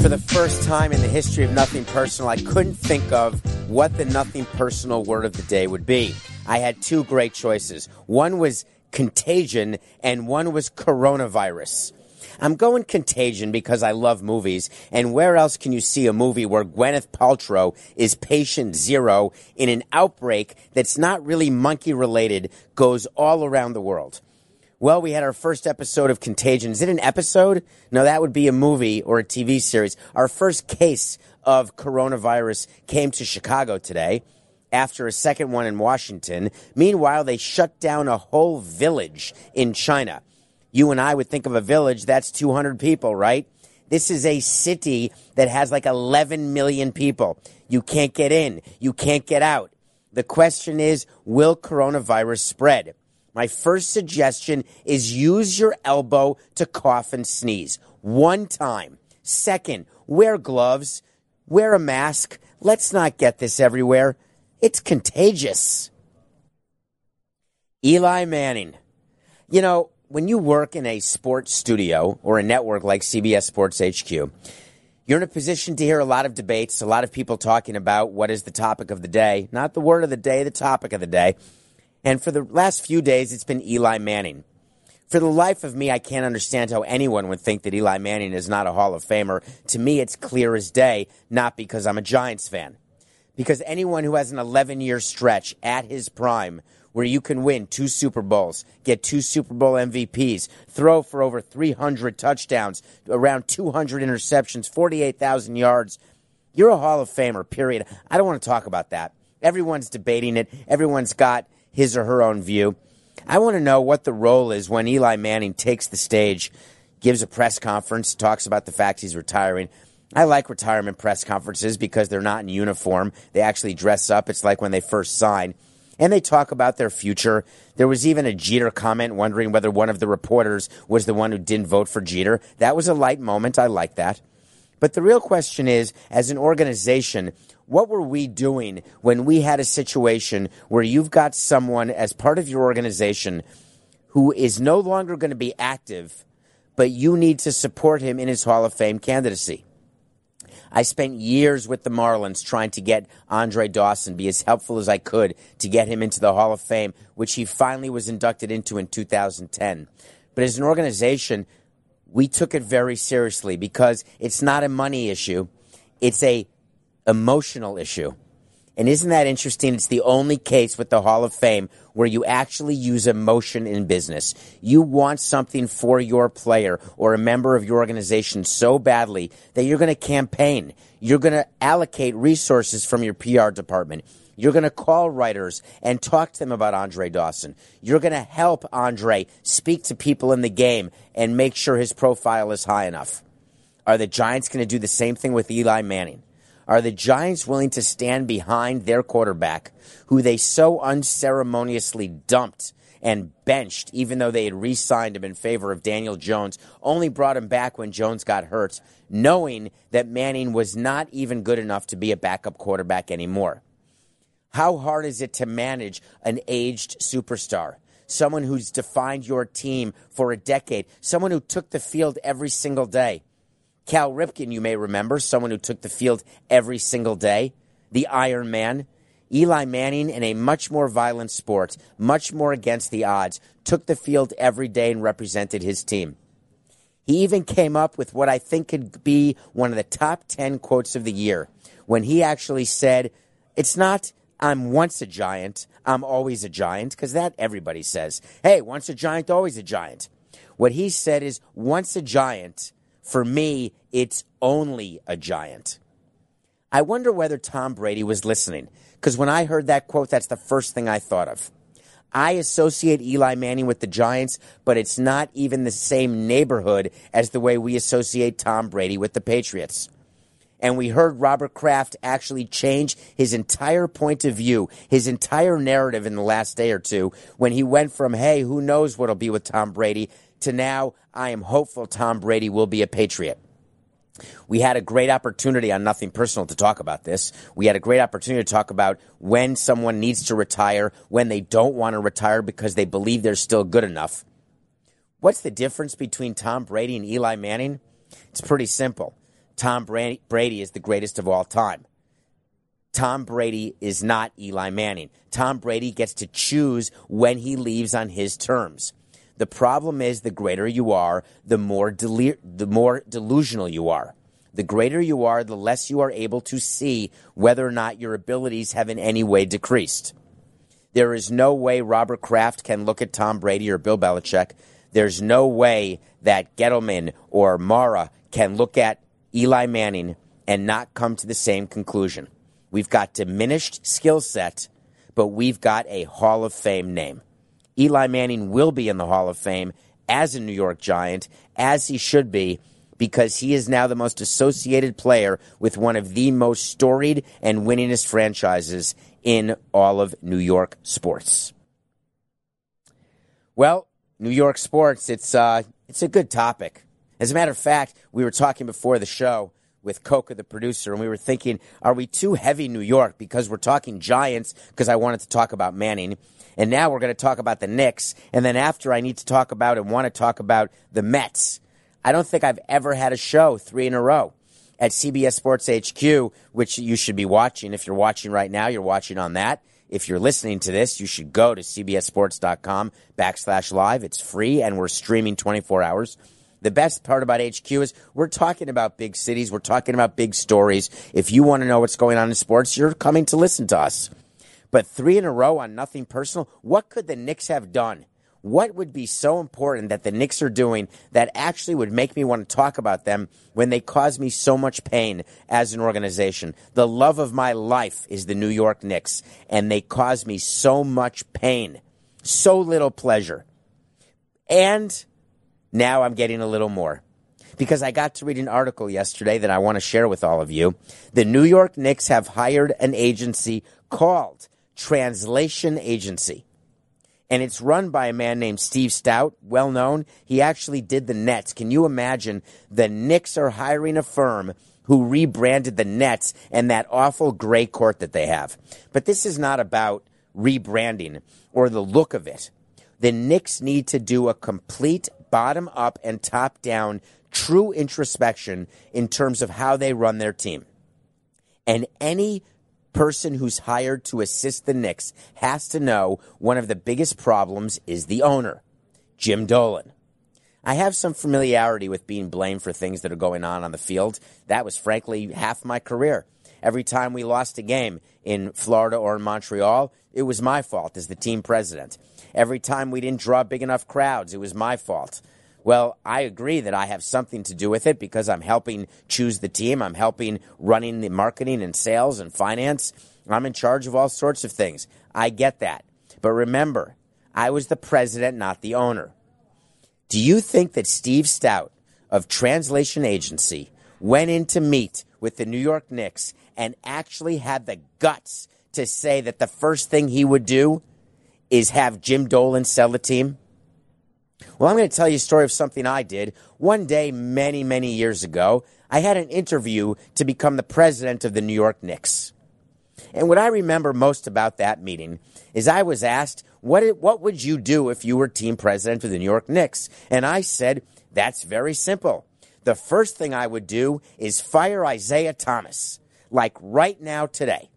For the first time in the history of Nothing Personal, I couldn't think of what the Nothing Personal word of the day would be. I had two great choices. One was contagion, and one was coronavirus. I'm going contagion because I love movies, and where else can you see a movie where Gwyneth Paltrow is patient zero in an outbreak that's not really monkey related, goes all around the world? Well, we had our first episode of Contagion. Is it an episode? No, that would be a movie or a TV series. Our first case of coronavirus came to Chicago today after a second one in Washington. Meanwhile, they shut down a whole village in China. You and I would think of a village that's 200 people, right? This is a city that has like 11 million people. You can't get in. You can't get out. The question is, will coronavirus spread? My first suggestion is use your elbow to cough and sneeze one time. Second, wear gloves, wear a mask. Let's not get this everywhere. It's contagious. Eli Manning. You know, when you work in a sports studio or a network like CBS Sports HQ, you're in a position to hear a lot of debates, a lot of people talking about what is the topic of the day, not the word of the day, the topic of the day. And for the last few days, it's been Eli Manning. For the life of me, I can't understand how anyone would think that Eli Manning is not a Hall of Famer. To me, it's clear as day, not because I'm a Giants fan. Because anyone who has an 11 year stretch at his prime where you can win two Super Bowls, get two Super Bowl MVPs, throw for over 300 touchdowns, around 200 interceptions, 48,000 yards, you're a Hall of Famer, period. I don't want to talk about that. Everyone's debating it, everyone's got his or her own view. I want to know what the role is when Eli Manning takes the stage, gives a press conference, talks about the fact he's retiring. I like retirement press conferences because they're not in uniform. They actually dress up. It's like when they first sign. And they talk about their future. There was even a Jeter comment wondering whether one of the reporters was the one who didn't vote for Jeter. That was a light moment. I like that. But the real question is, as an organization, what were we doing when we had a situation where you've got someone as part of your organization who is no longer going to be active, but you need to support him in his Hall of Fame candidacy? I spent years with the Marlins trying to get Andre Dawson, be as helpful as I could to get him into the Hall of Fame, which he finally was inducted into in 2010. But as an organization, we took it very seriously because it's not a money issue. It's a emotional issue. And isn't that interesting? It's the only case with the Hall of Fame where you actually use emotion in business. You want something for your player or a member of your organization so badly that you're going to campaign. You're going to allocate resources from your PR department. You're going to call writers and talk to them about Andre Dawson. You're going to help Andre speak to people in the game and make sure his profile is high enough. Are the Giants going to do the same thing with Eli Manning? Are the Giants willing to stand behind their quarterback, who they so unceremoniously dumped and benched, even though they had re signed him in favor of Daniel Jones, only brought him back when Jones got hurt, knowing that Manning was not even good enough to be a backup quarterback anymore? How hard is it to manage an aged superstar? Someone who's defined your team for a decade, someone who took the field every single day. Cal Ripken, you may remember, someone who took the field every single day, the Iron Man. Eli Manning, in a much more violent sport, much more against the odds, took the field every day and represented his team. He even came up with what I think could be one of the top 10 quotes of the year when he actually said, It's not, I'm once a giant, I'm always a giant, because that everybody says. Hey, once a giant, always a giant. What he said is, Once a giant, for me, it's only a giant. I wonder whether Tom Brady was listening, because when I heard that quote, that's the first thing I thought of. I associate Eli Manning with the Giants, but it's not even the same neighborhood as the way we associate Tom Brady with the Patriots. And we heard Robert Kraft actually change his entire point of view, his entire narrative in the last day or two when he went from, hey, who knows what'll be with Tom Brady, to now, I am hopeful Tom Brady will be a Patriot. We had a great opportunity on Nothing Personal to talk about this. We had a great opportunity to talk about when someone needs to retire, when they don't want to retire because they believe they're still good enough. What's the difference between Tom Brady and Eli Manning? It's pretty simple. Tom Brady is the greatest of all time. Tom Brady is not Eli Manning. Tom Brady gets to choose when he leaves on his terms. The problem is the greater you are, the more delir- the more delusional you are. The greater you are, the less you are able to see whether or not your abilities have in any way decreased. There is no way Robert Kraft can look at Tom Brady or Bill Belichick. There's no way that Gettleman or Mara can look at Eli Manning and not come to the same conclusion. We've got diminished skill set, but we've got a Hall of Fame name. Eli Manning will be in the Hall of Fame as a New York Giant, as he should be, because he is now the most associated player with one of the most storied and winningest franchises in all of New York sports. Well, New York sports, it's uh, it's a good topic. As a matter of fact, we were talking before the show with Coca, the producer, and we were thinking, are we too heavy New York because we're talking Giants? Because I wanted to talk about Manning. And now we're going to talk about the Knicks. And then after, I need to talk about and want to talk about the Mets. I don't think I've ever had a show three in a row at CBS Sports HQ, which you should be watching. If you're watching right now, you're watching on that. If you're listening to this, you should go to cbssports.com backslash live. It's free and we're streaming 24 hours. The best part about HQ is we're talking about big cities. We're talking about big stories. If you want to know what's going on in sports, you're coming to listen to us. But three in a row on nothing personal. What could the Knicks have done? What would be so important that the Knicks are doing that actually would make me want to talk about them when they cause me so much pain as an organization? The love of my life is the New York Knicks, and they cause me so much pain, so little pleasure. And now I'm getting a little more because I got to read an article yesterday that I want to share with all of you. The New York Knicks have hired an agency called translation agency. And it's run by a man named Steve Stoute, well known. He actually did the Nets. Can you imagine? The Knicks are hiring a firm who rebranded the Nets and that awful gray court that they have. But this is not about rebranding or the look of it. The Knicks need to do a complete bottom up and top down true introspection in terms of how they run their team. And any person who's hired to assist the Knicks has to know one of the biggest problems is the owner, Jim Dolan. I have some familiarity with being blamed for things that are going on on the field. That was frankly half my career. Every time we lost a game in Florida or in Montreal, it was my fault as the team president. Every time we didn't draw big enough crowds, it was my fault. Well, I agree that I have something to do with it because I'm helping choose the team. I'm helping running the marketing and sales and finance. I'm in charge of all sorts of things. I get that. But remember, I was the president, not the owner. Do you think that Steve Stoute of Translation Agency went in to meet with the New York Knicks and actually had the guts to say that the first thing he would do is have Jim Dolan sell the team? Well, I'm going to tell you a story of something I did. One day, many, many years ago, I had an interview to become the president of the New York Knicks. And what I remember most about that meeting is I was asked, what, what would you do if you were team president of the New York Knicks? And I said, that's very simple. The first thing I would do is fire Isiah Thomas, like right now today.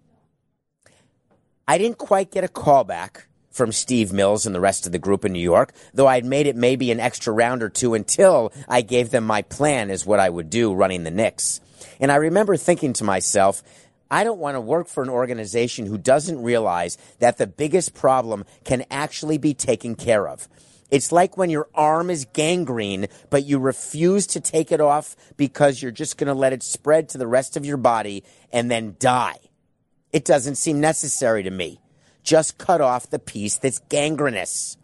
I didn't quite get a call back from Steve Mills and the rest of the group in New York, though I'd made it maybe an extra round or two until I gave them my plan as what I would do running the Knicks. And I remember thinking to myself, I don't want to work for an organization who doesn't realize that the biggest problem can actually be taken care of. It's like when your arm is gangrene, but you refuse to take it off because you're just going to let it spread to the rest of your body and then die. It doesn't seem necessary to me just cut off the piece that's gangrenous.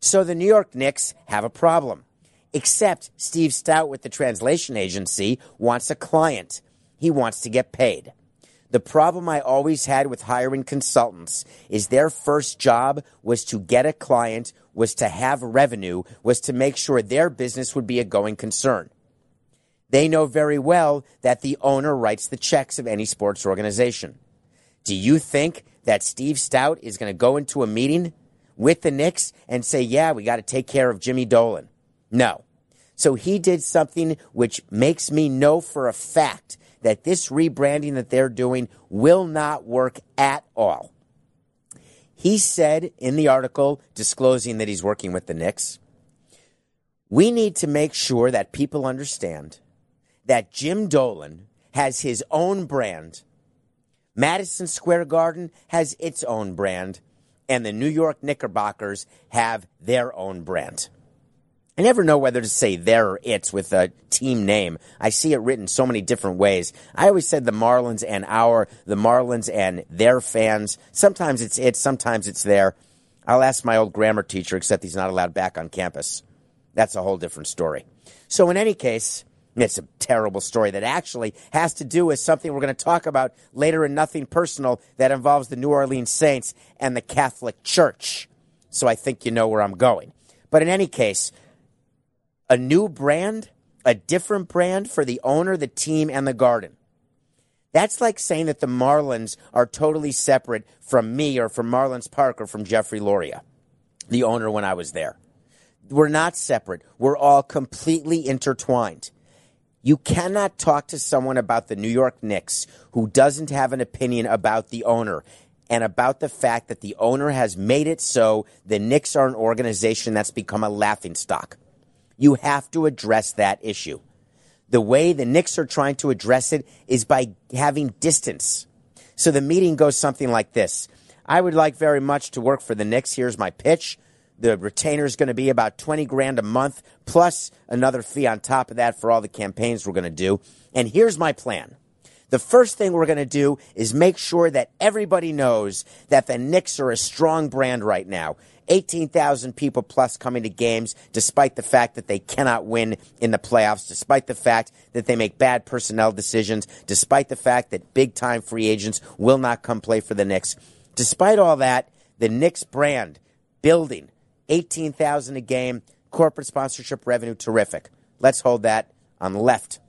So the New York Knicks have a problem. Except Steve Stoute with the translation agency wants a client. He wants to get paid. The problem I always had with hiring consultants is their first job was to get a client, was to have revenue, was to make sure their business would be a going concern. They know very well that the owner writes the checks of any sports organization. Do you think that Steve Stoute is going to go into a meeting with the Knicks and say, yeah, we got to take care of Jimmy Dolan? No. So he did something which makes me know for a fact that this rebranding that they're doing will not work at all. He said in the article disclosing that he's working with the Knicks, we need to make sure that people understand that Jim Dolan has his own brand. Madison Square Garden has its own brand, and the New York Knickerbockers have their own brand. I never know whether to say their or its with a team name. I see it written so many different ways. I always said the Marlins and our, the Marlins and their fans. Sometimes it's it, sometimes it's there. I'll ask my old grammar teacher, except he's not allowed back on campus. That's a whole different story. So, in any case, it's a terrible story that actually has to do with something we're going to talk about later in Nothing Personal that involves the New Orleans Saints and the Catholic Church. So, I think you know where I'm going. But in any case, a new brand, a different brand for the owner, the team, and the garden. That's like saying that the Marlins are totally separate from me or from Marlins Park or from Jeffrey Loria, the owner when I was there. We're not separate. We're all completely intertwined. You cannot talk to someone about the New York Knicks who doesn't have an opinion about the owner and about the fact that the owner has made it so the Knicks are an organization that's become a laughingstock. You have to address that issue. The way the Knicks are trying to address it is by having distance. So the meeting goes something like this. I would like very much to work for the Knicks. Here's my pitch. The retainer is going to be about 20 grand a month plus another fee on top of that for all the campaigns we're going to do. And here's my plan. The first thing we're going to do is make sure that everybody knows that the Knicks are a strong brand right now. 18,000 people plus coming to games, despite the fact that they cannot win in the playoffs, despite the fact that they make bad personnel decisions, despite the fact that big time free agents will not come play for the Knicks. Despite all that, the Knicks brand building 18,000 a game, corporate sponsorship revenue terrific. Let's hold that on the left.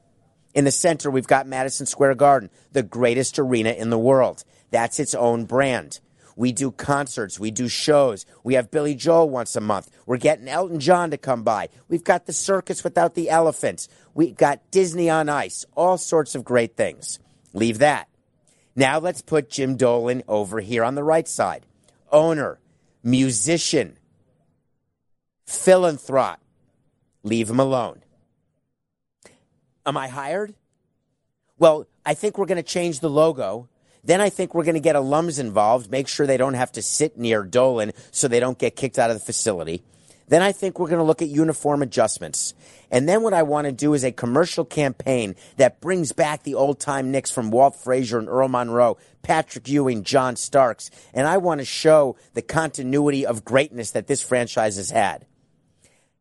In the center, we've got Madison Square Garden, the greatest arena in the world. That's its own brand. We do concerts. We do shows. We have Billy Joel once a month. We're getting Elton John to come by. We've got the circus without the elephants. We've got Disney on ice. All sorts of great things. Leave that. Now let's put Jim Dolan over here on the right side. Owner, musician, philanthrope. Leave him alone. Am I hired? Well, I think we're going to change the logo. Then I think we're going to get alums involved, make sure they don't have to sit near Dolan so they don't get kicked out of the facility. Then I think we're going to look at uniform adjustments. And then what I want to do is a commercial campaign that brings back the old time Knicks from Walt Frazier and Earl Monroe, Patrick Ewing, John Starks. And I want to show the continuity of greatness that this franchise has had.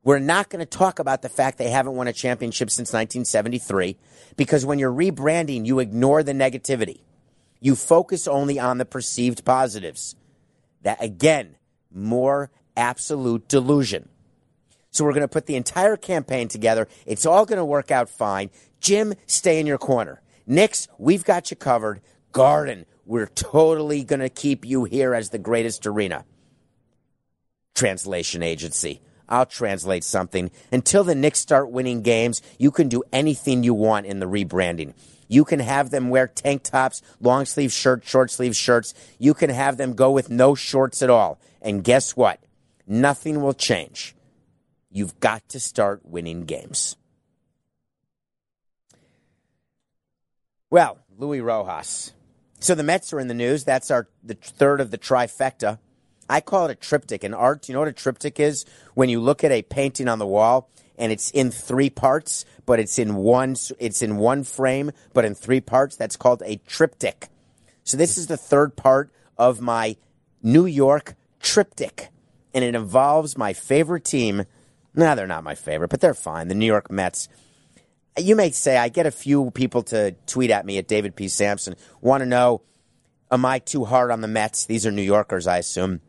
We're not going to talk about the fact they haven't won a championship since 1973 because when you're rebranding, you ignore the negativity. You focus only on the perceived positives. That again, more absolute delusion. So we're going to put the entire campaign together. It's all going to work out fine. Jim, stay in your corner. Knicks, we've got you covered. Garden, we're totally going to keep you here as the greatest arena. Translation agency. I'll translate something. Until the Knicks start winning games, you can do anything you want in the rebranding. You can have them wear tank tops, long sleeve shirts, short sleeve shirts. You can have them go with no shorts at all. And guess what? Nothing will change. You've got to start winning games. Well, Luis Rojas. So the Mets are in the news. That's our the third of the trifecta. I call it a triptych. In art, you know what a triptych is? When you look at a painting on the wall and it's in three parts, but it's in one it's in one frame, but in three parts, that's called a triptych. So this is the third part of my New York triptych, and it involves my favorite team. No, they're not my favorite, but they're fine. The New York Mets. You may say I get a few people to tweet at me at David P. Samson, want to know, am I too hard on the Mets? These are New Yorkers, I assume.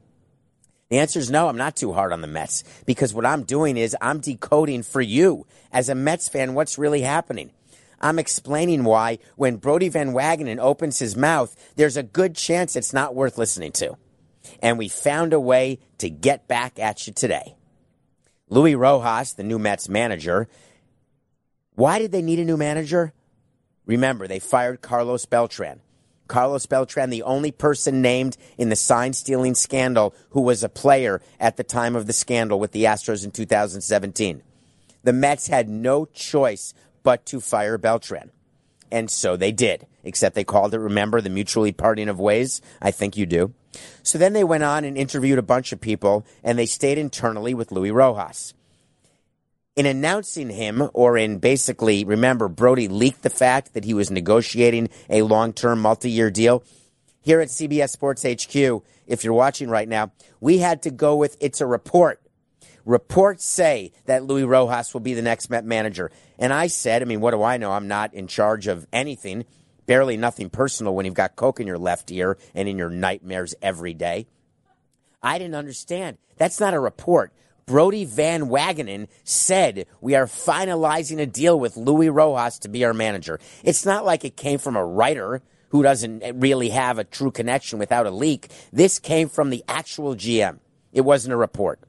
The answer is no, I'm not too hard on the Mets because what I'm doing is I'm decoding for you as a Mets fan what's really happening. I'm explaining why when Brodie Van Wagenen opens his mouth, there's a good chance it's not worth listening to. And we found a way to get back at you today. Luis Rojas, the new Mets manager, why did they need a new manager? Remember, they fired Carlos Beltran. Carlos Beltran, the only person named in the sign stealing scandal who was a player at the time of the scandal with the Astros in 2017. The Mets had no choice but to fire Beltran. And so they did, except they called it, remember, the mutually parting of ways? I think you do. So then they went on and interviewed a bunch of people, and they stayed internally with Luis Rojas. In announcing him, or in basically, remember, Brodie leaked the fact that he was negotiating a long term, multi year deal. Here at CBS Sports HQ, if you're watching right now, we had to go with it's a report. Reports say that Luis Rojas will be the next Met manager. And I said, I mean, what do I know? I'm not in charge of anything, barely nothing personal when you've got Coke in your left ear and in your nightmares every day. I didn't understand. That's not a report. Brodie Van Wagenen said we are finalizing a deal with Luis Rojas to be our manager. It's not like it came from a writer who doesn't really have a true connection without a leak. This came from the actual GM. It wasn't a report.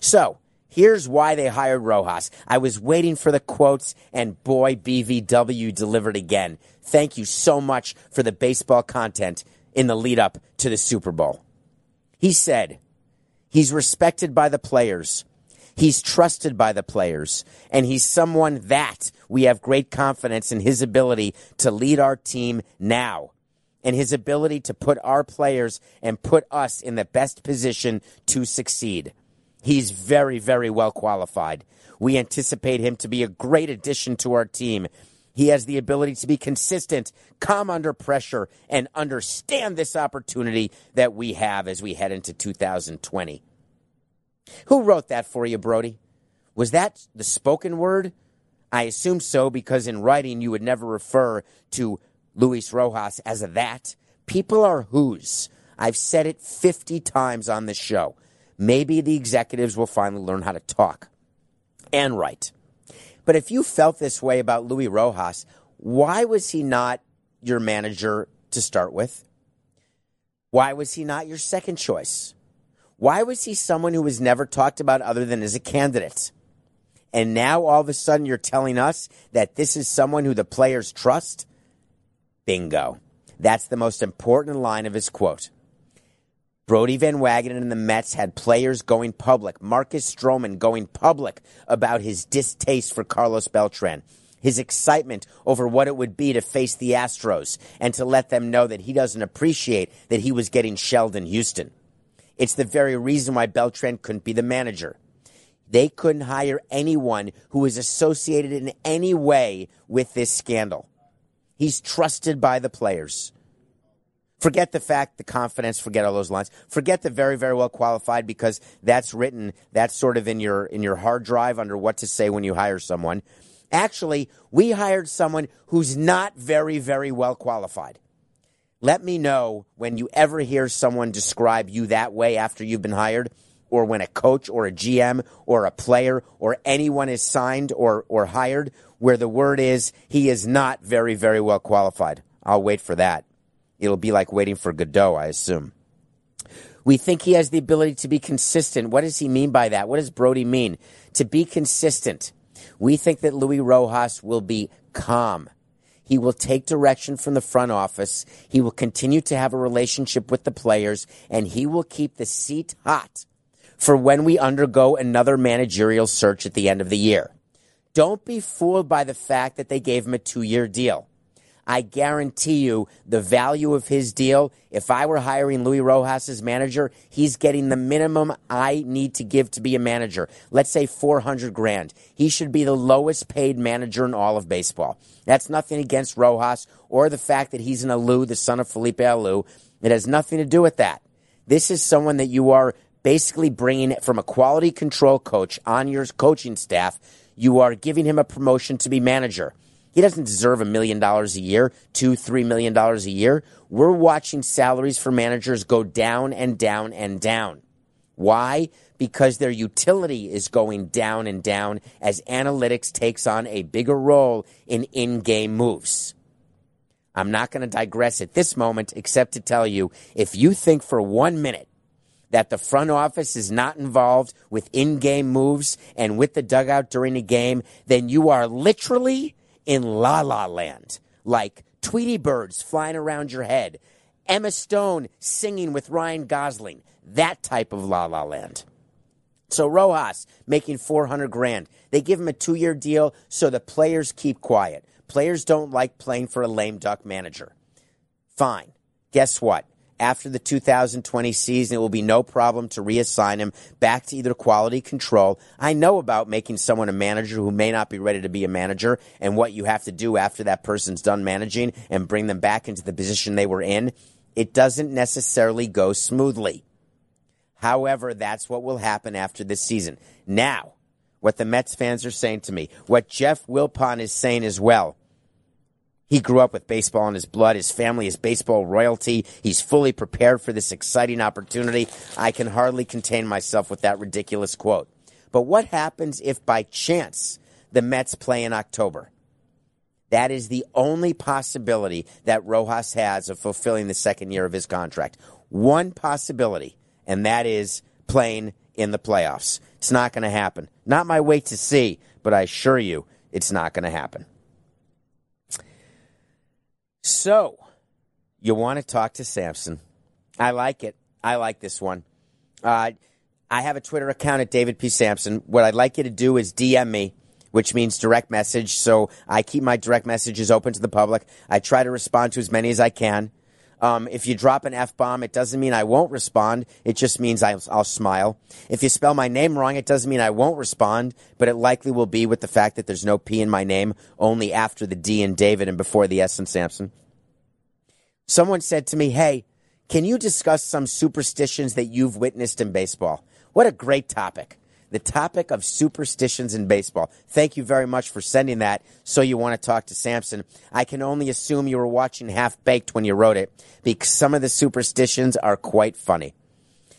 So here's why they hired Rojas. I was waiting for the quotes, and boy, BVW delivered again. Thank you so much for the baseball content in the lead up to the Super Bowl. He said, He's respected by the players. He's trusted by the players. And he's someone that we have great confidence in his ability to lead our team now and his ability to put our players and put us in the best position to succeed. He's very, very well qualified. We anticipate him to be a great addition to our team. He has the ability to be consistent, calm under pressure, and understand this opportunity that we have as we head into 2020. Who wrote that for you, Brodie? Was that the spoken word? I assume so because in writing you would never refer to Luis Rojas as a that. People are whose. I've said it 50 times on this show. Maybe the executives will finally learn how to talk and write. But if you felt this way about Luis Rojas, why was he not your manager to start with? Why was he not your second choice? Why was he someone who was never talked about other than as a candidate? And now all of a sudden you're telling us that this is someone who the players trust? Bingo. That's the most important line of his quote. Brodie Van Wagenen and the Mets had players going public. Marcus Stroman going public about his distaste for Carlos Beltran, his excitement over what it would be to face the Astros, and to let them know that he doesn't appreciate that he was getting shelled in Houston. It's the very reason why Beltran couldn't be the manager. They couldn't hire anyone who was associated in any way with this scandal. He's trusted by the players. Forget the fact, the confidence, forget all those lines. Forget the very, very well qualified because that's written, that's sort of in your, in your hard drive under what to say when you hire someone. Actually, we hired someone who's not very, very well qualified. Let me know when you ever hear someone describe you that way after you've been hired, or when a coach or a GM or a player or anyone is signed or, or hired, where the word is he is not very, very well qualified. I'll wait for that. It'll be like waiting for Godot, I assume. We think he has the ability to be consistent. What does he mean by that? What does Brodie mean? To be consistent. We think that Luis Rojas will be calm. He will take direction from the front office. He will continue to have a relationship with the players, and he will keep the seat hot for when we undergo another managerial search at the end of the year. Don't be fooled by the fact that they gave him a two year deal. I guarantee you the value of his deal. If I were hiring Luis Rojas as manager, he's getting the minimum I need to give to be a manager. Let's say 400 grand. He should be the lowest paid manager in all of baseball. That's nothing against Rojas or the fact that he's an Alou, the son of Felipe Alou. It has nothing to do with that. This is someone that you are basically bringing from a quality control coach on your coaching staff. You are giving him a promotion to be manager. He doesn't deserve a million dollars a year, two, three million dollars a year. We're watching salaries for managers go down and down and down. Why? Because their utility is going down and down as analytics takes on a bigger role in in game moves. I'm not going to digress at this moment, except to tell you if you think for one minute that the front office is not involved with in game moves and with the dugout during a game, then you are literally in la la land. Like Tweety birds flying around your head, Emma Stone singing with Ryan Gosling, that type of la la land. So Rojas making 400 grand. They give him a two year deal so the players keep quiet. Players don't like playing for a lame duck manager. Fine. Guess what? After the 2020 season, it will be no problem to reassign him back to either quality control. I know about making someone a manager who may not be ready to be a manager and what you have to do after that person's done managing and bring them back into the position they were in. It doesn't necessarily go smoothly. However, that's what will happen after this season. Now, what the Mets fans are saying to me, what Jeff Wilpon is saying as well. He grew up with baseball in his blood. His family is baseball royalty. He's fully prepared for this exciting opportunity. I can hardly contain myself with that ridiculous quote. But what happens if by chance the Mets play in October? That is the only possibility that Rojas has of fulfilling the second year of his contract. One possibility, and that is playing in the playoffs. It's not going to happen. Not my way to see, but I assure you it's not going to happen. So, you want to talk to Samson. I like it. I like this one. Uh, I have a Twitter account at David P. Samson. What I'd like you to do is DM me, which means direct message. So I keep my direct messages open to the public. I try to respond to as many as I can. Um, if you drop an F bomb, it doesn't mean I won't respond. It just means I'll, I'll, smile. If you spell my name wrong, it doesn't mean I won't respond, but it likely will be with the fact that there's no P in my name, only after the D in David and before the S in Samson. Someone said to me, Hey, can you discuss some superstitions that you've witnessed in baseball? What a great topic. The topic of superstitions in baseball. Thank you very much for sending that. So you want to talk to Samson. I can only assume you were watching Half Baked when you wrote it because some of the superstitions are quite funny.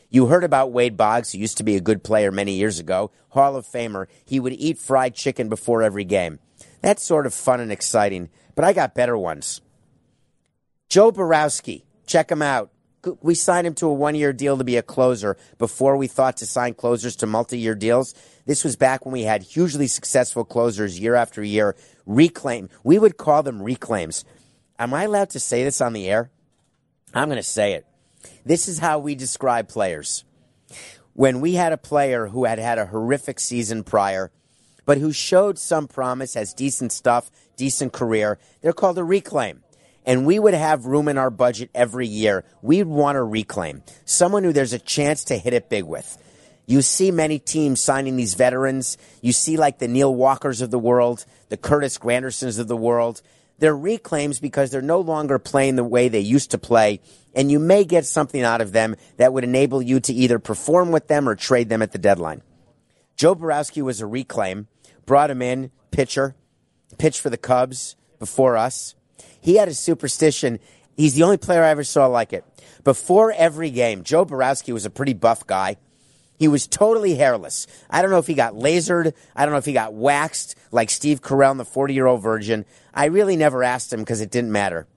You heard about Wade Boggs, who used to be a good player many years ago, Hall of Famer. He would eat fried chicken before every game. That's sort of fun and exciting, but I got better ones. Joe Borowski, check him out we signed him to a one year deal to be a closer before we thought to sign closers to multi year deals. This was back when we had hugely successful closers year after year. Reclaim. We would call them reclaims. Am I allowed to say this on the air? I'm going to say it. This is how we describe players. When we had a player who had had a horrific season prior, but who showed some promise, has decent stuff, decent career, they're called a reclaim and we would have room in our budget every year, we'd want to reclaim someone who there's a chance to hit it big with. You see many teams signing these veterans. You see like the Neil Walkers of the world, the Curtis Grandersons of the world. They're reclaims because they're no longer playing the way they used to play, and you may get something out of them that would enable you to either perform with them or trade them at the deadline. Joe Borowski was a reclaim, brought him in, pitcher, pitched for the Cubs before us. He had a superstition. He's the only player I ever saw like it. Before every game, Joe Borowski was a pretty buff guy. He was totally hairless. I don't know if he got lasered. I don't know if he got waxed like Steve Carell the 40 year old virgin. I really never asked him because it didn't matter.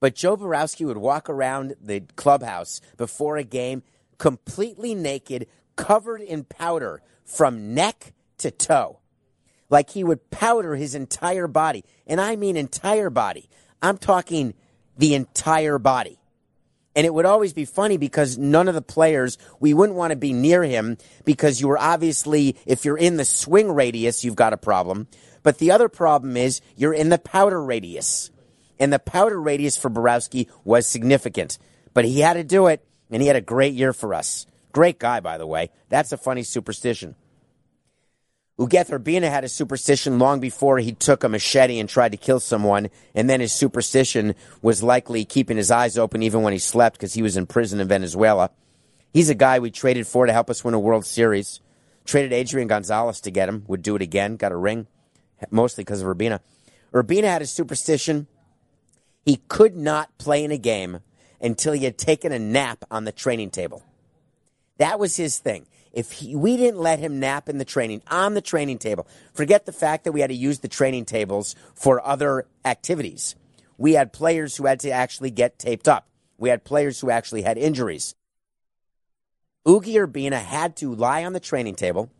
But Joe Borowski would walk around the clubhouse before a game completely naked, covered in powder from neck to toe like he would powder his entire body. And I mean entire body. I'm talking the entire body. And it would always be funny because none of the players, we wouldn't want to be near him because you were obviously, if you're in the swing radius, you've got a problem. But the other problem is you're in the powder radius. And the powder radius for Borowski was significant. But he had to do it, and he had a great year for us. Great guy, by the way. That's a funny superstition. Ugueth Urbina had a superstition long before he took a machete and tried to kill someone, and then his superstition was likely keeping his eyes open even when he slept because he was in prison in Venezuela. He's a guy we traded for to help us win a World Series. Traded Adrian Gonzalez to get him. Would do it again. Got a ring, mostly because of Urbina. Urbina had a superstition. He could not play in a game until he had taken a nap on the training table. That was his thing. If he, we didn't let him nap in the training on the training table, forget the fact that we had to use the training tables for other activities. We had players who had to actually get taped up. We had players who actually had injuries. Ugi Urbina had to lie on the training table.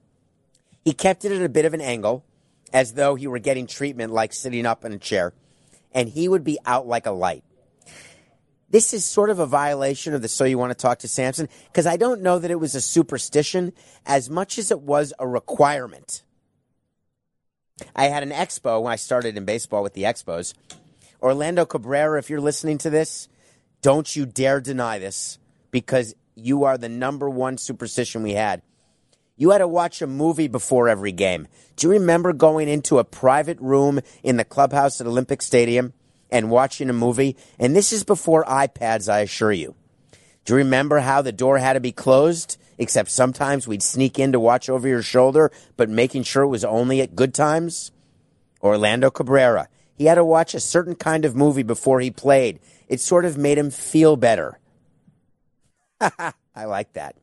He kept it at a bit of an angle, as though he were getting treatment, like sitting up in a chair, and he would be out like a light. This is sort of a violation of the So You Want to Talk to Samson because I don't know that it was a superstition as much as it was a requirement. I had an expo when I started in baseball with the Expos. Orlando Cabrera, if you're listening to this, don't you dare deny this because you are the number one superstition we had. You had to watch a movie before every game. Do you remember going into a private room in the clubhouse at Olympic Stadium and watching a movie? And this is before iPads, I assure you. Do you remember how the door had to be closed? Except sometimes we'd sneak in to watch over your shoulder, but making sure it was only at good times? Orlando Cabrera. He had to watch a certain kind of movie before he played. It sort of made him feel better. I like that.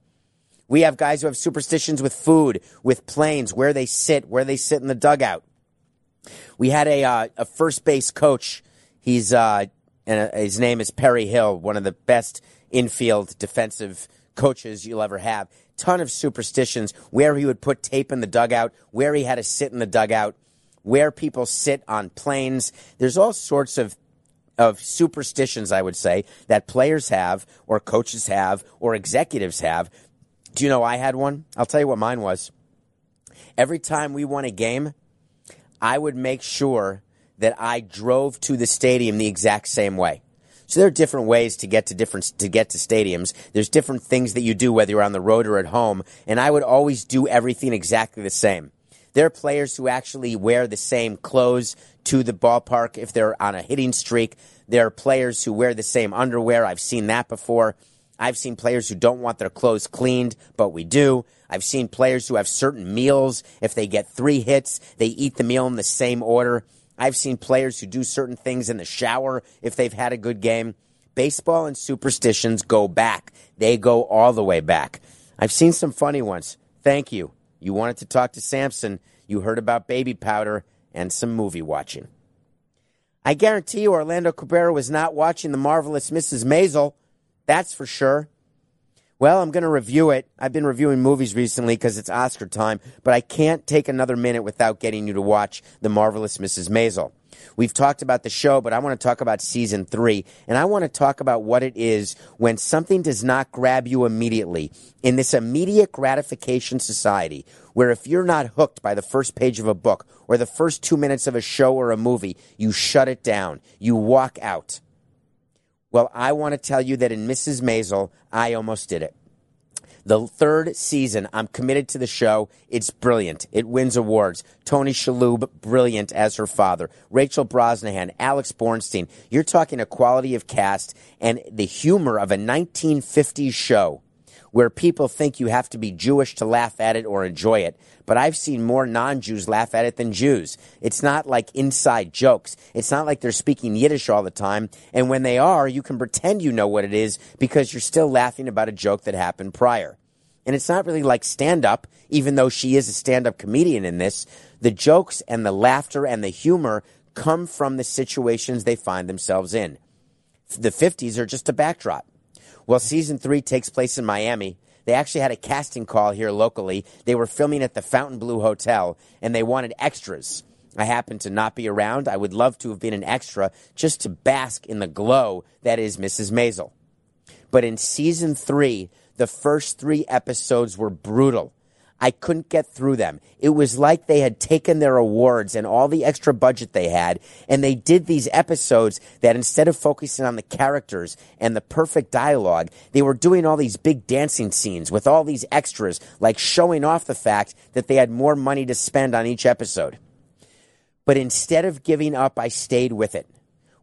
We have guys who have superstitions with food, with planes, where they sit, where they sit in the dugout. We had a uh, a first base coach. He's uh, and uh, his name is Perry Hill, one of the best infield defensive coaches you'll ever have. Ton of superstitions where he would put tape in the dugout, where he had to sit in the dugout, where people sit on planes. There's all sorts of of superstitions, I would say, that players have, or coaches have, or executives have. Do you know I had one? I'll tell you what mine was. Every time we won a game, I would make sure that I drove to the stadium the exact same way. So there are different ways to get to different to get to stadiums. There's different things that you do whether you're on the road or at home, and I would always do everything exactly the same. There are players who actually wear the same clothes to the ballpark if they're on a hitting streak. There are players who wear the same underwear. I've seen that before. I've seen players who don't want their clothes cleaned, but we do. I've seen players who have certain meals. If they get three hits, they eat the meal in the same order. I've seen players who do certain things in the shower if they've had a good game. Baseball and superstitions go back. They go all the way back. I've seen some funny ones. Thank you. You wanted to talk to Samson. You heard about baby powder and some movie watching. I guarantee you Orlando Cabrera was not watching The Marvelous Mrs. Maisel. That's for sure. Well, I'm going to review it. I've been reviewing movies recently because it's Oscar time, but I can't take another minute without getting you to watch The Marvelous Mrs. Maisel. We've talked about the show, but I want to talk about season three. And I want to talk about what it is when something does not grab you immediately in this immediate gratification society, where if you're not hooked by the first page of a book or the first two minutes of a show or a movie, you shut it down. You walk out. Well, I want to tell you that in Mrs. Maisel, I almost did it. The third season, I'm committed to the show. It's brilliant. It wins awards. Tony Shalhoub, brilliant as her father. Rachel Brosnahan, Alex Borstein. You're talking a quality of cast and the humor of a 1950s show where people think you have to be Jewish to laugh at it or enjoy it. But I've seen more non Jews laugh at it than Jews. It's not like inside jokes. It's not like they're speaking Yiddish all the time. And when they are, you can pretend you know what it is because you're still laughing about a joke that happened prior. And it's not really like stand up, even though she is a stand up comedian in this. The jokes and the laughter and the humor come from the situations they find themselves in. The 50s are just a backdrop. Well, season three takes place in Miami. They actually had a casting call here locally. They were filming at the Fontainebleau Hotel and they wanted extras. I happened to not be around. I would love to have been an extra just to bask in the glow that is Mrs. Maisel. But in season three, the first three episodes were brutal. I couldn't get through them. It was like they had taken their awards and all the extra budget they had, and they did these episodes that instead of focusing on the characters and the perfect dialogue, they were doing all these big dancing scenes with all these extras, like showing off the fact that they had more money to spend on each episode. But instead of giving up, I stayed with it,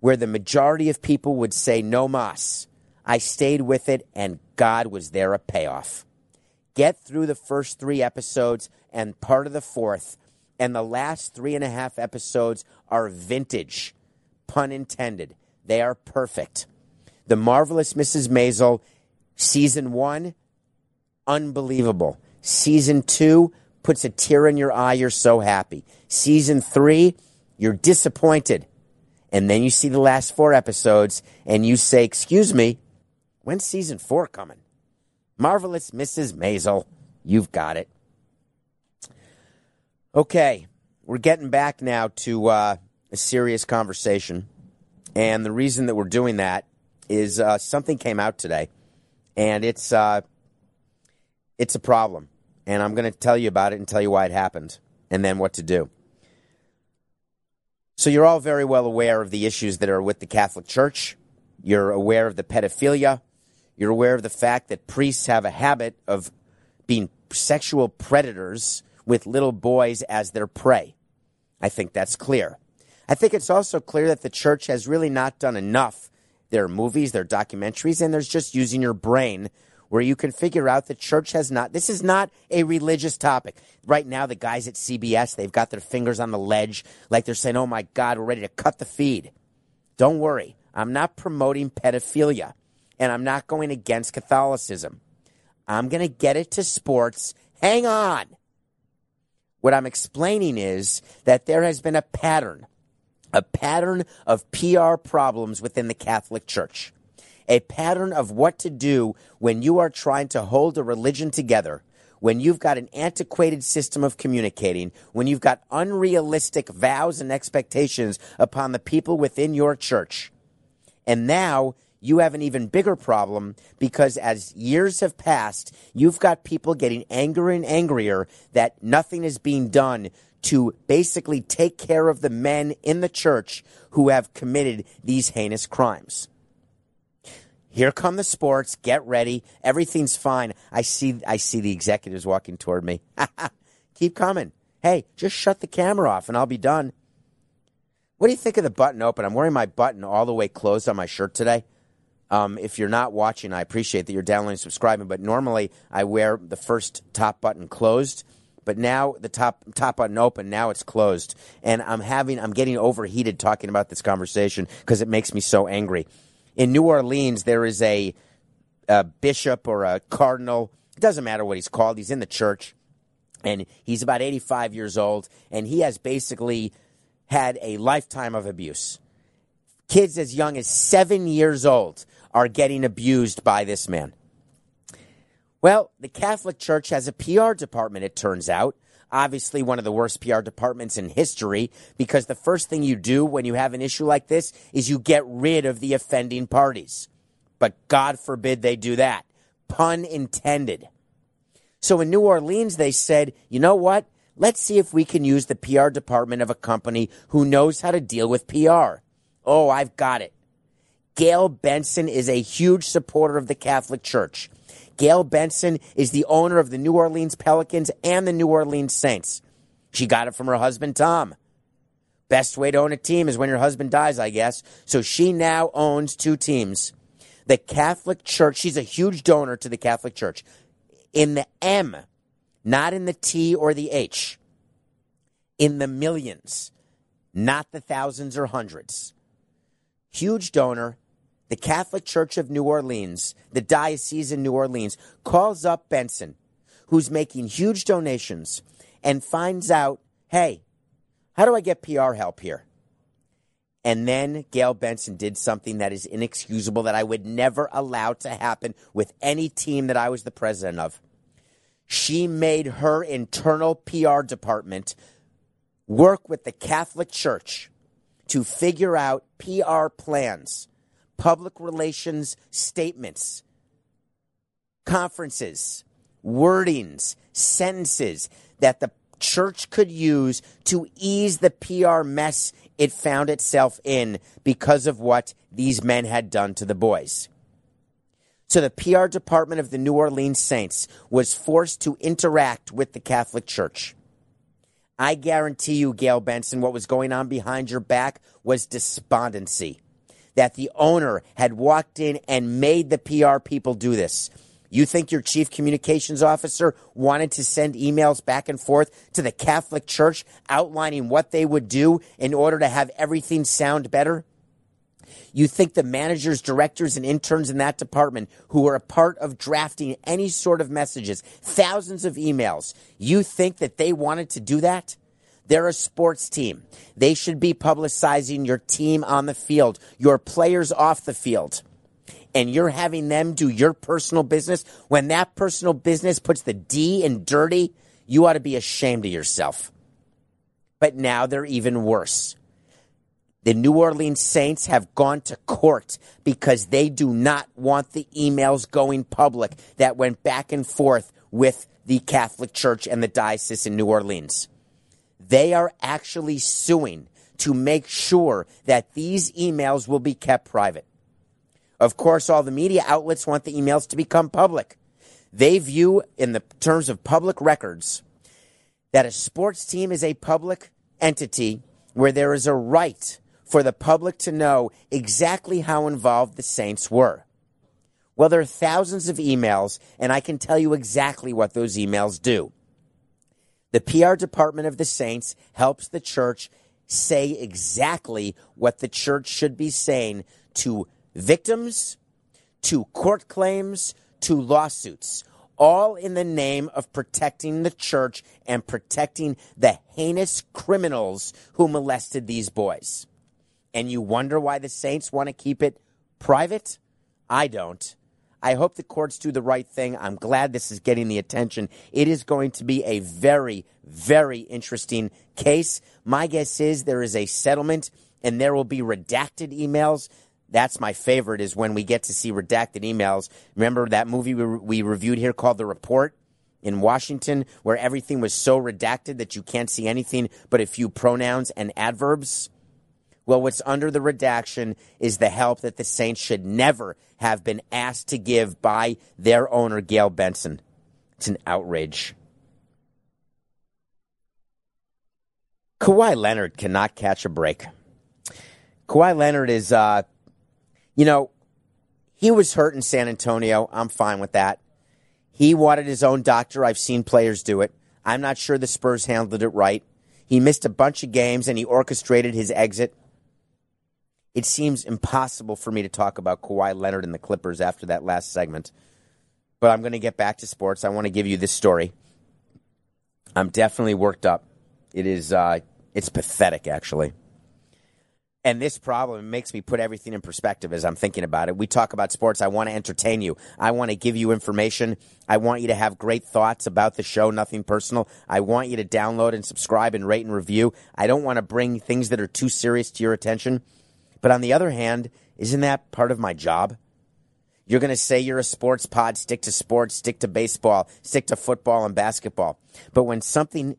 where the majority of people would say no mas. I stayed with it, and God was there a payoff. Get through the first three episodes and part of the fourth, and the last three and a half episodes are vintage, pun intended. They are perfect. The Marvelous Mrs. Maisel, season one, unbelievable. Season two puts a tear in your eye. You're so happy. Season three, you're disappointed. And then you see the last four episodes and you say, Excuse me, when's season four coming? Marvelous Mrs. Maisel. You've got it. Okay, we're getting back now to uh, a serious conversation. And the reason that we're doing that is uh, something came out today, and it's uh, it's a problem. And I'm going to tell you about it and tell you why it happened, and then what to do. So you're all very well aware of the issues that are with the Catholic Church. You're aware of the pedophilia. You're aware of the fact that priests have a habit of being sexual predators with little boys as their prey. I think that's clear. I think it's also clear that the church has really not done enough. There are movies, there are documentaries, and there's just using your brain where you can figure out the church has not. This is not a religious topic. Right now, the guys at CBS, they've got their fingers on the ledge like they're saying, oh my God, we're ready to cut the feed. Don't worry. I'm not promoting pedophilia, and I'm not going against Catholicism. I'm going to get it to sports. Hang on. What I'm explaining is that there has been a pattern, a pattern of PR problems within the Catholic Church, a pattern of what to do when you are trying to hold a religion together, when you've got an antiquated system of communicating, when you've got unrealistic vows and expectations upon the people within your church. And now you have an even bigger problem because as years have passed, you've got people getting angrier and angrier that nothing is being done to basically take care of the men in the church who have committed these heinous crimes. Here come the sports. Get ready. Everything's fine. I see I see the executives walking toward me. Keep coming. Hey, just shut the camera off and I'll be done. What do you think of the button open? I'm wearing my button all the way closed on my shirt today. Um, if you're not watching, I appreciate that you're downloading subscribing. But normally I wear the first top button closed, but now the top top button open. Now it's closed, and I'm having I'm getting overheated talking about this conversation because it makes me so angry. In New Orleans, there is a, a bishop or a cardinal. It doesn't matter what he's called. He's in the church, and he's about 85 years old, and he has basically had a lifetime of abuse. Kids as young as seven years old are getting abused by this man. Well, the Catholic Church has a PR department, it turns out. Obviously, one of the worst PR departments in history because the first thing you do when you have an issue like this is you get rid of the offending parties. But God forbid they do that. Pun intended. So in New Orleans, they said, you know what? Let's see if we can use the PR department of a company who knows how to deal with PR. Oh, I've got it. Gayle Benson is a huge supporter of the Catholic Church. Gayle Benson is the owner of the New Orleans Pelicans and the New Orleans Saints. She got it from her husband, Tom. Best way to own a team is when your husband dies, I guess. So she now owns two teams. The Catholic Church, she's a huge donor to the Catholic Church. In the M, not in the T or the H. In the millions, not the thousands or hundreds. Huge donor, the Catholic Church of New Orleans, the Diocese in New Orleans, calls up Benson, who's making huge donations, and finds out, hey, how do I get PR help here? And then Gayle Benson did something that is inexcusable that I would never allow to happen with any team that I was the president of. She made her internal PR department work with the Catholic Church to figure out PR plans public relations statements, conferences, wordings, sentences that the church could use to ease the PR mess it found itself in because of what these men had done to the boys. So the PR department of the New Orleans Saints was forced to interact with the Catholic Church. I guarantee you, Gayle Benson, what was going on behind your back was despondency. That the owner had walked in and made the PR people do this. You think your chief communications officer wanted to send emails back and forth to the Catholic Church outlining what they would do in order to have everything sound better? You think the managers, directors, and interns in that department who were a part of drafting any sort of messages, thousands of emails, you think that they wanted to do that? They're a sports team. They should be publicizing your team on the field, your players off the field. And you're having them do your personal business. When that personal business puts the D in dirty, you ought to be ashamed of yourself. But now they're even worse. The New Orleans Saints have gone to court because they do not want the emails going public that went back and forth with the Catholic Church and the diocese in New Orleans. They are actually suing to make sure that these emails will be kept private. Of course, all the media outlets want the emails to become public. They view, in the terms of public records, that a sports team is a public entity where there is a right for the public to know exactly how involved the Saints were. Well, there are thousands of emails, and I can tell you exactly what those emails do. The PR department of the Saints helps the church say exactly what the church should be saying to victims, to court claims, to lawsuits, all in the name of protecting the church and protecting the heinous criminals who molested these boys and you wonder why the Saints want to keep it private? I don't. I hope the courts do the right thing. I'm glad this is getting the attention. It is going to be a very, very interesting case. My guess is there is a settlement and there will be redacted emails. That's my favorite is when we get to see redacted emails. Remember that movie we, we reviewed here called The Report? in Washington where everything was so redacted that you can't see anything but a few pronouns and adverbs. Well, what's under the redaction is the help that the Saints should never have been asked to give by their owner, Gayle Benson. It's an outrage. Kawhi Leonard cannot catch a break. Kawhi Leonard is, uh, you know, he was hurt in San Antonio. I'm fine with that. He wanted his own doctor. I've seen players do it. I'm not sure the Spurs handled it right. He missed a bunch of games and he orchestrated his exit it seems impossible for me to talk about Kawhi Leonard and the Clippers after that last segment. But I'm going to get back to sports. I want to give you this story. I'm definitely worked up. It is uh, it's pathetic actually. And this problem makes me put everything in perspective as I'm thinking about it. We talk about sports. I want to entertain you. I want to give you information. I want you to have great thoughts about the show, nothing personal. I want you to download and subscribe and rate and review. I don't want to bring things that are too serious to your attention. But on the other hand, isn't that part of my job? You're going to say you're a sports pod, stick to sports, stick to baseball, stick to football and basketball. But when something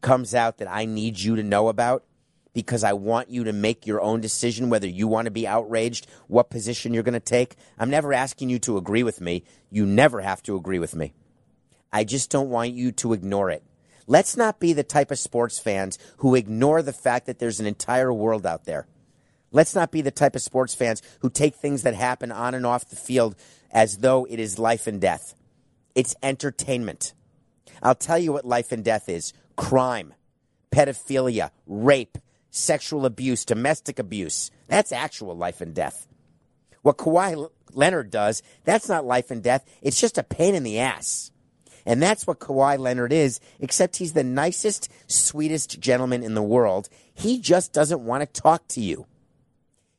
comes out that I need you to know about, because I want you to make your own decision whether you want to be outraged, what position you're going to take. I'm never asking you to agree with me. You never have to agree with me. I just don't want you to ignore it. Let's not be the type of sports fans who ignore the fact that there's an entire world out there. Let's not be the type of sports fans who take things that happen on and off the field as though it is life and death. It's entertainment. I'll tell you what life and death is crime, pedophilia, rape, sexual abuse, domestic abuse. That's actual life and death. What Kawhi Leonard does, that's not life and death. It's just a pain in the ass. And that's what Kawhi Leonard is, except he's the nicest, sweetest gentleman in the world. He just doesn't want to talk to you.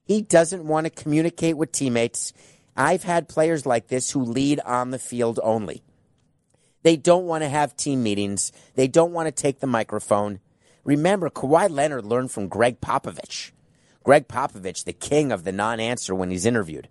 He doesn't want to communicate with teammates. I've had players like this who lead on the field only. They don't want to have team meetings. They don't want to take the microphone. Remember, Kawhi Leonard learned from Gregg Popovich. Gregg Popovich, the king of the non answer when he's interviewed.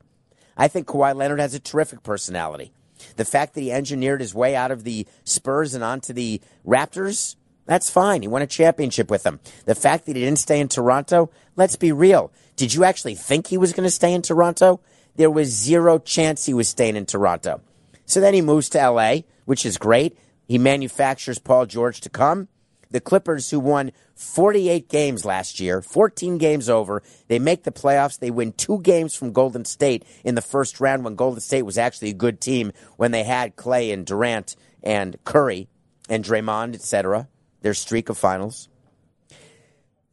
I think Kawhi Leonard has a terrific personality. The fact that he engineered his way out of the Spurs and onto the Raptors, that's fine. He won a championship with them. The fact that he didn't stay in Toronto, let's be real. Did you actually think he was going to stay in Toronto? There was zero chance he was staying in Toronto. So then he moves to LA, which is great. He manufactures Paul George to come. The Clippers, who won 48 games last year, 14 games over, they make the playoffs. They win two games from Golden State in the first round when Golden State was actually a good team when they had Clay and Durant and Curry and Draymond, etc. Their streak of finals.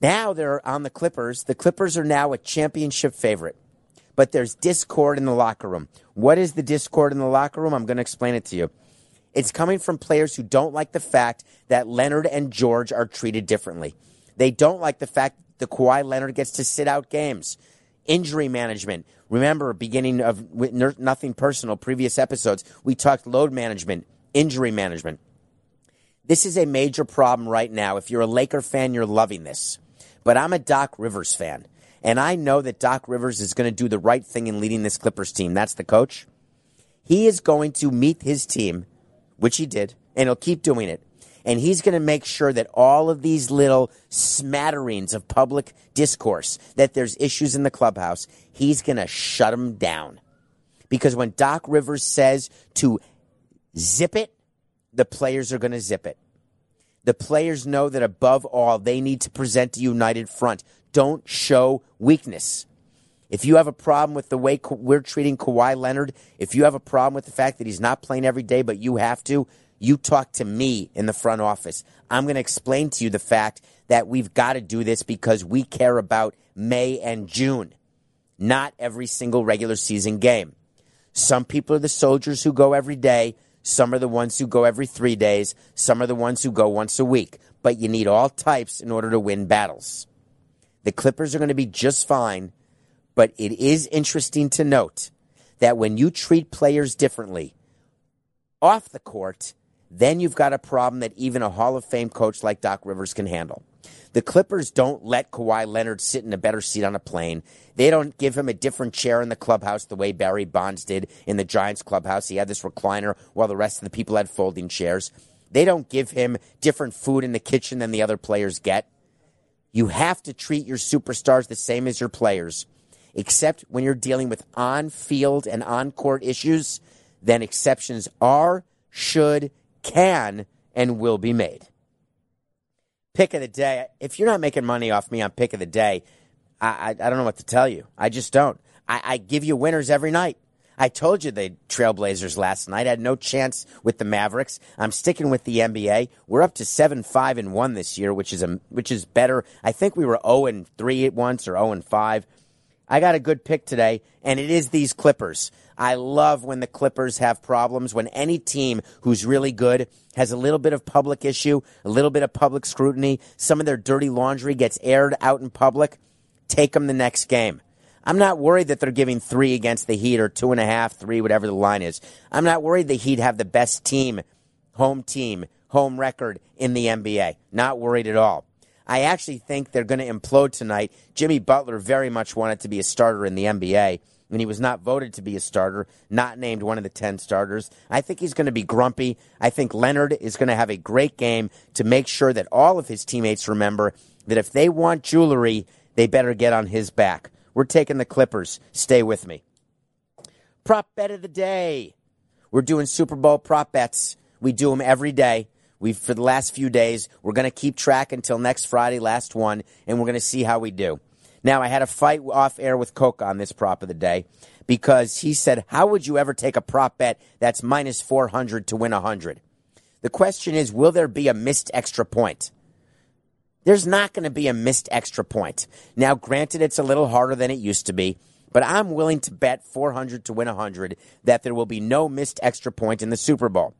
Now they're on the Clippers. The Clippers are now a championship favorite but there's discord in the locker room. What is the discord in the locker room? I'm going to explain it to you. It's coming from players who don't like the fact that Leonard and George are treated differently. They don't like the fact that Kawhi Leonard gets to sit out games. Injury management. Remember, beginning of Nothing Personal, previous episodes, we talked load management, injury management. This is a major problem right now. If you're a Laker fan, you're loving this. But I'm a Doc Rivers fan. And I know that Doc Rivers is going to do the right thing in leading this Clippers team. That's the coach. He is going to meet his team, which he did, and he'll keep doing it. And he's going to make sure that all of these little smatterings of public discourse, that there's issues in the clubhouse, he's going to shut them down. Because when Doc Rivers says to zip it, the players are going to zip it. The players know that above all, they need to present a united front don't show weakness. If you have a problem with the way we're treating Kawhi Leonard, if you have a problem with the fact that he's not playing every day, but you have to, you talk to me in the front office. I'm going to explain to you the fact that we've got to do this because we care about May and June, not every single regular season game. Some people are the soldiers who go every day. Some are the ones who go every three days. Some are the ones who go once a week. But you need all types in order to win battles. The Clippers are going to be just fine, but it is interesting to note that when you treat players differently off the court, then you've got a problem that even a Hall of Fame coach like Doc Rivers can handle. The Clippers don't let Kawhi Leonard sit in a better seat on a plane. They don't give him a different chair in the clubhouse the way Barry Bonds did in the Giants clubhouse. He had this recliner while the rest of the people had folding chairs. They don't give him different food in the kitchen than the other players get. You have to treat your superstars the same as your players, except when you're dealing with on field and on court issues, then exceptions are, should, can, and will be made. Pick of the day. If you're not making money off me on pick of the day, I, I, I don't know what to tell you. I just don't. I, I give you winners every night. I told you the Trailblazers last night had no chance with the Mavericks. I'm sticking with the NBA. We're up to seven five and one this year, which is a which is better. I think we were zero and three at once or zero oh and five. I got a good pick today, and it is these Clippers. I love when the Clippers have problems. When any team who's really good has a little bit of public issue, a little bit of public scrutiny, some of their dirty laundry gets aired out in public. Take them the next game. I'm not worried that they're giving three against the Heat or two and a half, three, whatever the line is. I'm not worried the Heat have the best team, home team, home record in the NBA. Not worried at all. I actually think they're going to implode tonight. Jimmy Butler very much wanted to be a starter in the NBA, and he was not voted to be a starter, not named one of the 10 starters. I think he's going to be grumpy. I think Leonard is going to have a great game to make sure that all of his teammates remember that if they want jewelry, they better get on his back. We're taking the Clippers. Stay with me. Prop bet of the day. We're doing Super Bowl prop bets. We do them every day. We for the last few days. We're going to keep track until next Friday, last one, and we're going to see how we do. Now, I had a fight off air with Coke on this prop of the day because he said, "How would you ever take a prop bet that's minus 400 to win 100?" The question is, will there be a missed extra point? There's not going to be a missed extra point. Now, granted, it's a little harder than it used to be, but I'm willing to bet 400 to win 100 that there will be no missed extra point in the Super Bowl.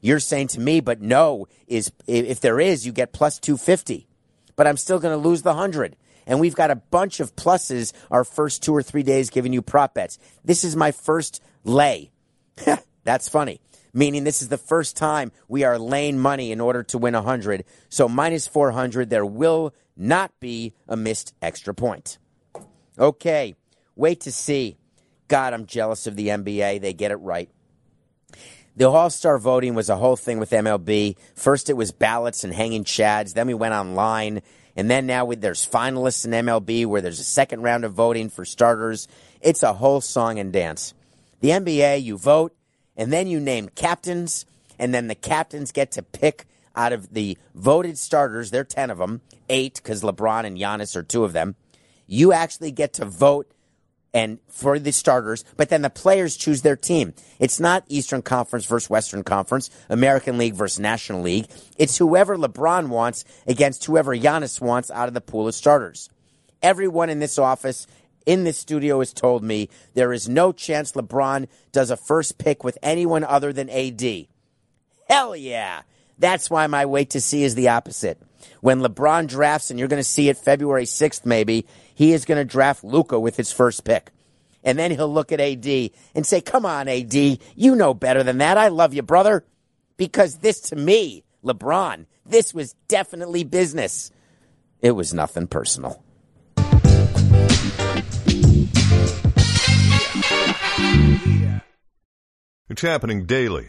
You're saying to me, but no, is if there is, you get plus 250. But I'm still going to lose the 100. And we've got a bunch of pluses our first two or three days giving you prop bets. This is my first lay. That's funny meaning this is the first time we are laying money in order to win 100. So minus 400, there will not be a missed extra point. Okay, wait to see. God, I'm jealous of the NBA. They get it right. The All Star voting was a whole thing with MLB. First, it was ballots and hanging chads. Then we went online. And then now we, there's finalists in MLB where there's a second round of voting for starters. It's a whole song and dance. The NBA, you vote, and then you name captains, and then the captains get to pick out of the voted starters. There are 10 of them, eight, because LeBron and Giannis are two of them. You actually get to vote and for the starters, but then the players choose their team. It's not Eastern Conference versus Western Conference, American League versus National League. It's whoever LeBron wants against whoever Giannis wants out of the pool of starters. Everyone in this office, in this studio, has told me there is no chance LeBron does a first pick with anyone other than AD. Hell yeah. That's why my wait to see is the opposite. When LeBron drafts, and you're going to see it February 6th, maybe, he is going to draft Luka with his first pick. And then he'll look at AD and say, Come on, AD, you know better than that. I love you, brother. Because this to me, LeBron, this was definitely business. It was nothing personal. It's happening daily.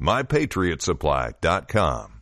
MyPatriotSupply.com.